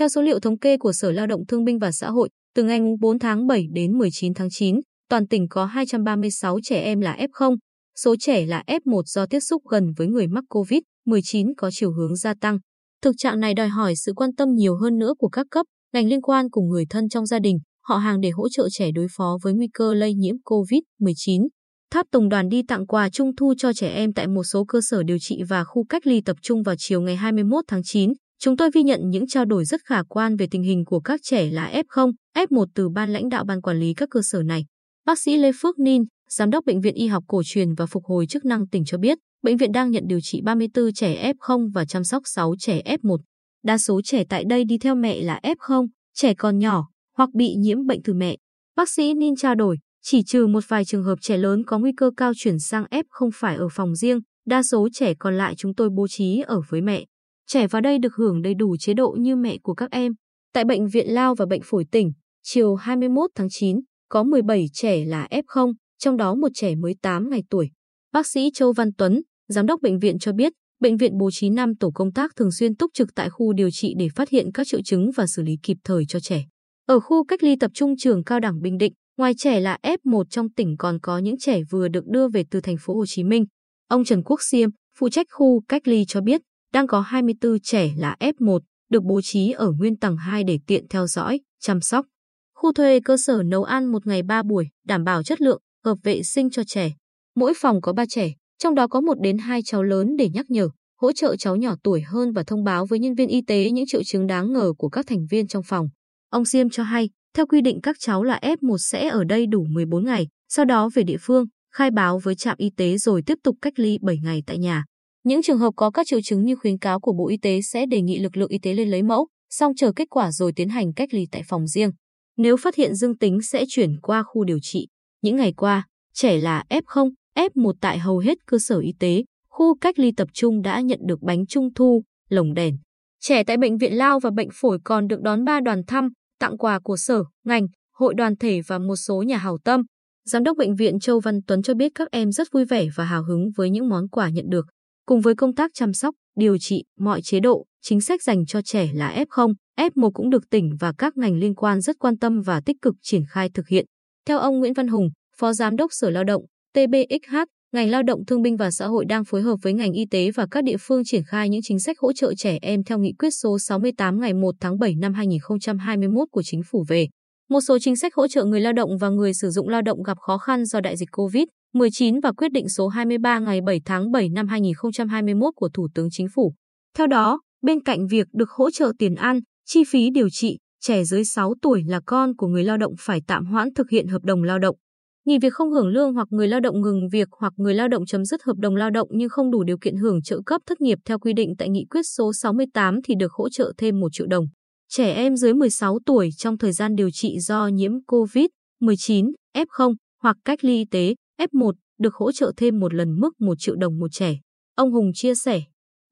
Theo số liệu thống kê của Sở Lao động Thương binh và Xã hội, từ ngày 4 tháng 7 đến 19 tháng 9, toàn tỉnh có 236 trẻ em là F0, số trẻ là F1 do tiếp xúc gần với người mắc COVID-19 có chiều hướng gia tăng. Thực trạng này đòi hỏi sự quan tâm nhiều hơn nữa của các cấp, ngành liên quan cùng người thân trong gia đình, họ hàng để hỗ trợ trẻ đối phó với nguy cơ lây nhiễm COVID-19. Tháp Tùng đoàn đi tặng quà trung thu cho trẻ em tại một số cơ sở điều trị và khu cách ly tập trung vào chiều ngày 21 tháng 9. Chúng tôi ghi nhận những trao đổi rất khả quan về tình hình của các trẻ là F0, F1 từ ban lãnh đạo ban quản lý các cơ sở này. Bác sĩ Lê Phước Ninh, Giám đốc Bệnh viện Y học cổ truyền và phục hồi chức năng tỉnh cho biết, bệnh viện đang nhận điều trị 34 trẻ F0 và chăm sóc 6 trẻ F1. Đa số trẻ tại đây đi theo mẹ là F0, trẻ còn nhỏ hoặc bị nhiễm bệnh từ mẹ. Bác sĩ Ninh trao đổi, chỉ trừ một vài trường hợp trẻ lớn có nguy cơ cao chuyển sang F không phải ở phòng riêng, đa số trẻ còn lại chúng tôi bố trí ở với mẹ. Trẻ vào đây được hưởng đầy đủ chế độ như mẹ của các em. Tại Bệnh viện Lao và Bệnh phổi tỉnh, chiều 21 tháng 9, có 17 trẻ là F0, trong đó một trẻ mới 8 ngày tuổi. Bác sĩ Châu Văn Tuấn, Giám đốc bệnh viện cho biết, bệnh viện bố trí 5 tổ công tác thường xuyên túc trực tại khu điều trị để phát hiện các triệu chứng và xử lý kịp thời cho trẻ. Ở khu cách ly tập trung trường cao đẳng Bình Định, ngoài trẻ là F1 trong tỉnh còn có những trẻ vừa được đưa về từ thành phố Hồ Chí Minh. Ông Trần Quốc Siêm, phụ trách khu cách ly cho biết, đang có 24 trẻ là F1 được bố trí ở nguyên tầng 2 để tiện theo dõi, chăm sóc. Khu thuê cơ sở nấu ăn một ngày 3 buổi, đảm bảo chất lượng, hợp vệ sinh cho trẻ. Mỗi phòng có 3 trẻ, trong đó có một đến hai cháu lớn để nhắc nhở, hỗ trợ cháu nhỏ tuổi hơn và thông báo với nhân viên y tế những triệu chứng đáng ngờ của các thành viên trong phòng. Ông Siêm cho hay, theo quy định các cháu là F1 sẽ ở đây đủ 14 ngày, sau đó về địa phương, khai báo với trạm y tế rồi tiếp tục cách ly 7 ngày tại nhà. Những trường hợp có các triệu chứng như khuyến cáo của Bộ Y tế sẽ đề nghị lực lượng y tế lên lấy mẫu, xong chờ kết quả rồi tiến hành cách ly tại phòng riêng. Nếu phát hiện dương tính sẽ chuyển qua khu điều trị. Những ngày qua, trẻ là F0, F1 tại hầu hết cơ sở y tế, khu cách ly tập trung đã nhận được bánh trung thu, lồng đèn. Trẻ tại bệnh viện lao và bệnh phổi còn được đón ba đoàn thăm, tặng quà của sở, ngành, hội đoàn thể và một số nhà hảo tâm. Giám đốc bệnh viện Châu Văn Tuấn cho biết các em rất vui vẻ và hào hứng với những món quà nhận được. Cùng với công tác chăm sóc, điều trị, mọi chế độ, chính sách dành cho trẻ là F0, F1 cũng được tỉnh và các ngành liên quan rất quan tâm và tích cực triển khai thực hiện. Theo ông Nguyễn Văn Hùng, Phó Giám đốc Sở Lao động, TBXH, ngành Lao động Thương binh và Xã hội đang phối hợp với ngành y tế và các địa phương triển khai những chính sách hỗ trợ trẻ em theo nghị quyết số 68 ngày 1 tháng 7 năm 2021 của chính phủ về. Một số chính sách hỗ trợ người lao động và người sử dụng lao động gặp khó khăn do đại dịch Covid. 19 và quyết định số 23 ngày 7 tháng 7 năm 2021 của Thủ tướng Chính phủ. Theo đó, bên cạnh việc được hỗ trợ tiền ăn, chi phí điều trị, trẻ dưới 6 tuổi là con của người lao động phải tạm hoãn thực hiện hợp đồng lao động nghỉ việc không hưởng lương hoặc người lao động ngừng việc hoặc người lao động chấm dứt hợp đồng lao động nhưng không đủ điều kiện hưởng trợ cấp thất nghiệp theo quy định tại nghị quyết số 68 thì được hỗ trợ thêm 1 triệu đồng. Trẻ em dưới 16 tuổi trong thời gian điều trị do nhiễm COVID-19, F0 hoặc cách ly y tế, F1 được hỗ trợ thêm một lần mức 1 triệu đồng một trẻ. Ông Hùng chia sẻ.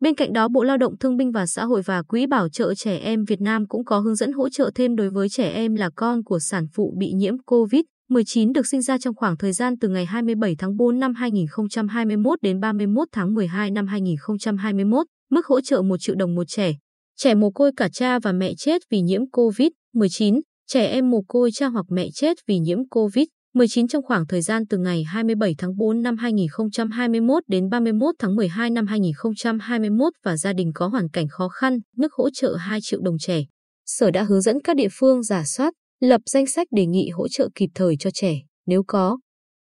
Bên cạnh đó, Bộ Lao động Thương binh và Xã hội và Quỹ Bảo trợ Trẻ Em Việt Nam cũng có hướng dẫn hỗ trợ thêm đối với trẻ em là con của sản phụ bị nhiễm COVID 19 được sinh ra trong khoảng thời gian từ ngày 27 tháng 4 năm 2021 đến 31 tháng 12 năm 2021, mức hỗ trợ 1 triệu đồng một trẻ. Trẻ mồ côi cả cha và mẹ chết vì nhiễm COVID-19, trẻ em mồ côi cha hoặc mẹ chết vì nhiễm COVID-19 19 trong khoảng thời gian từ ngày 27 tháng 4 năm 2021 đến 31 tháng 12 năm 2021 và gia đình có hoàn cảnh khó khăn, mức hỗ trợ 2 triệu đồng trẻ. Sở đã hướng dẫn các địa phương giả soát, Lập danh sách đề nghị hỗ trợ kịp thời cho trẻ, nếu có,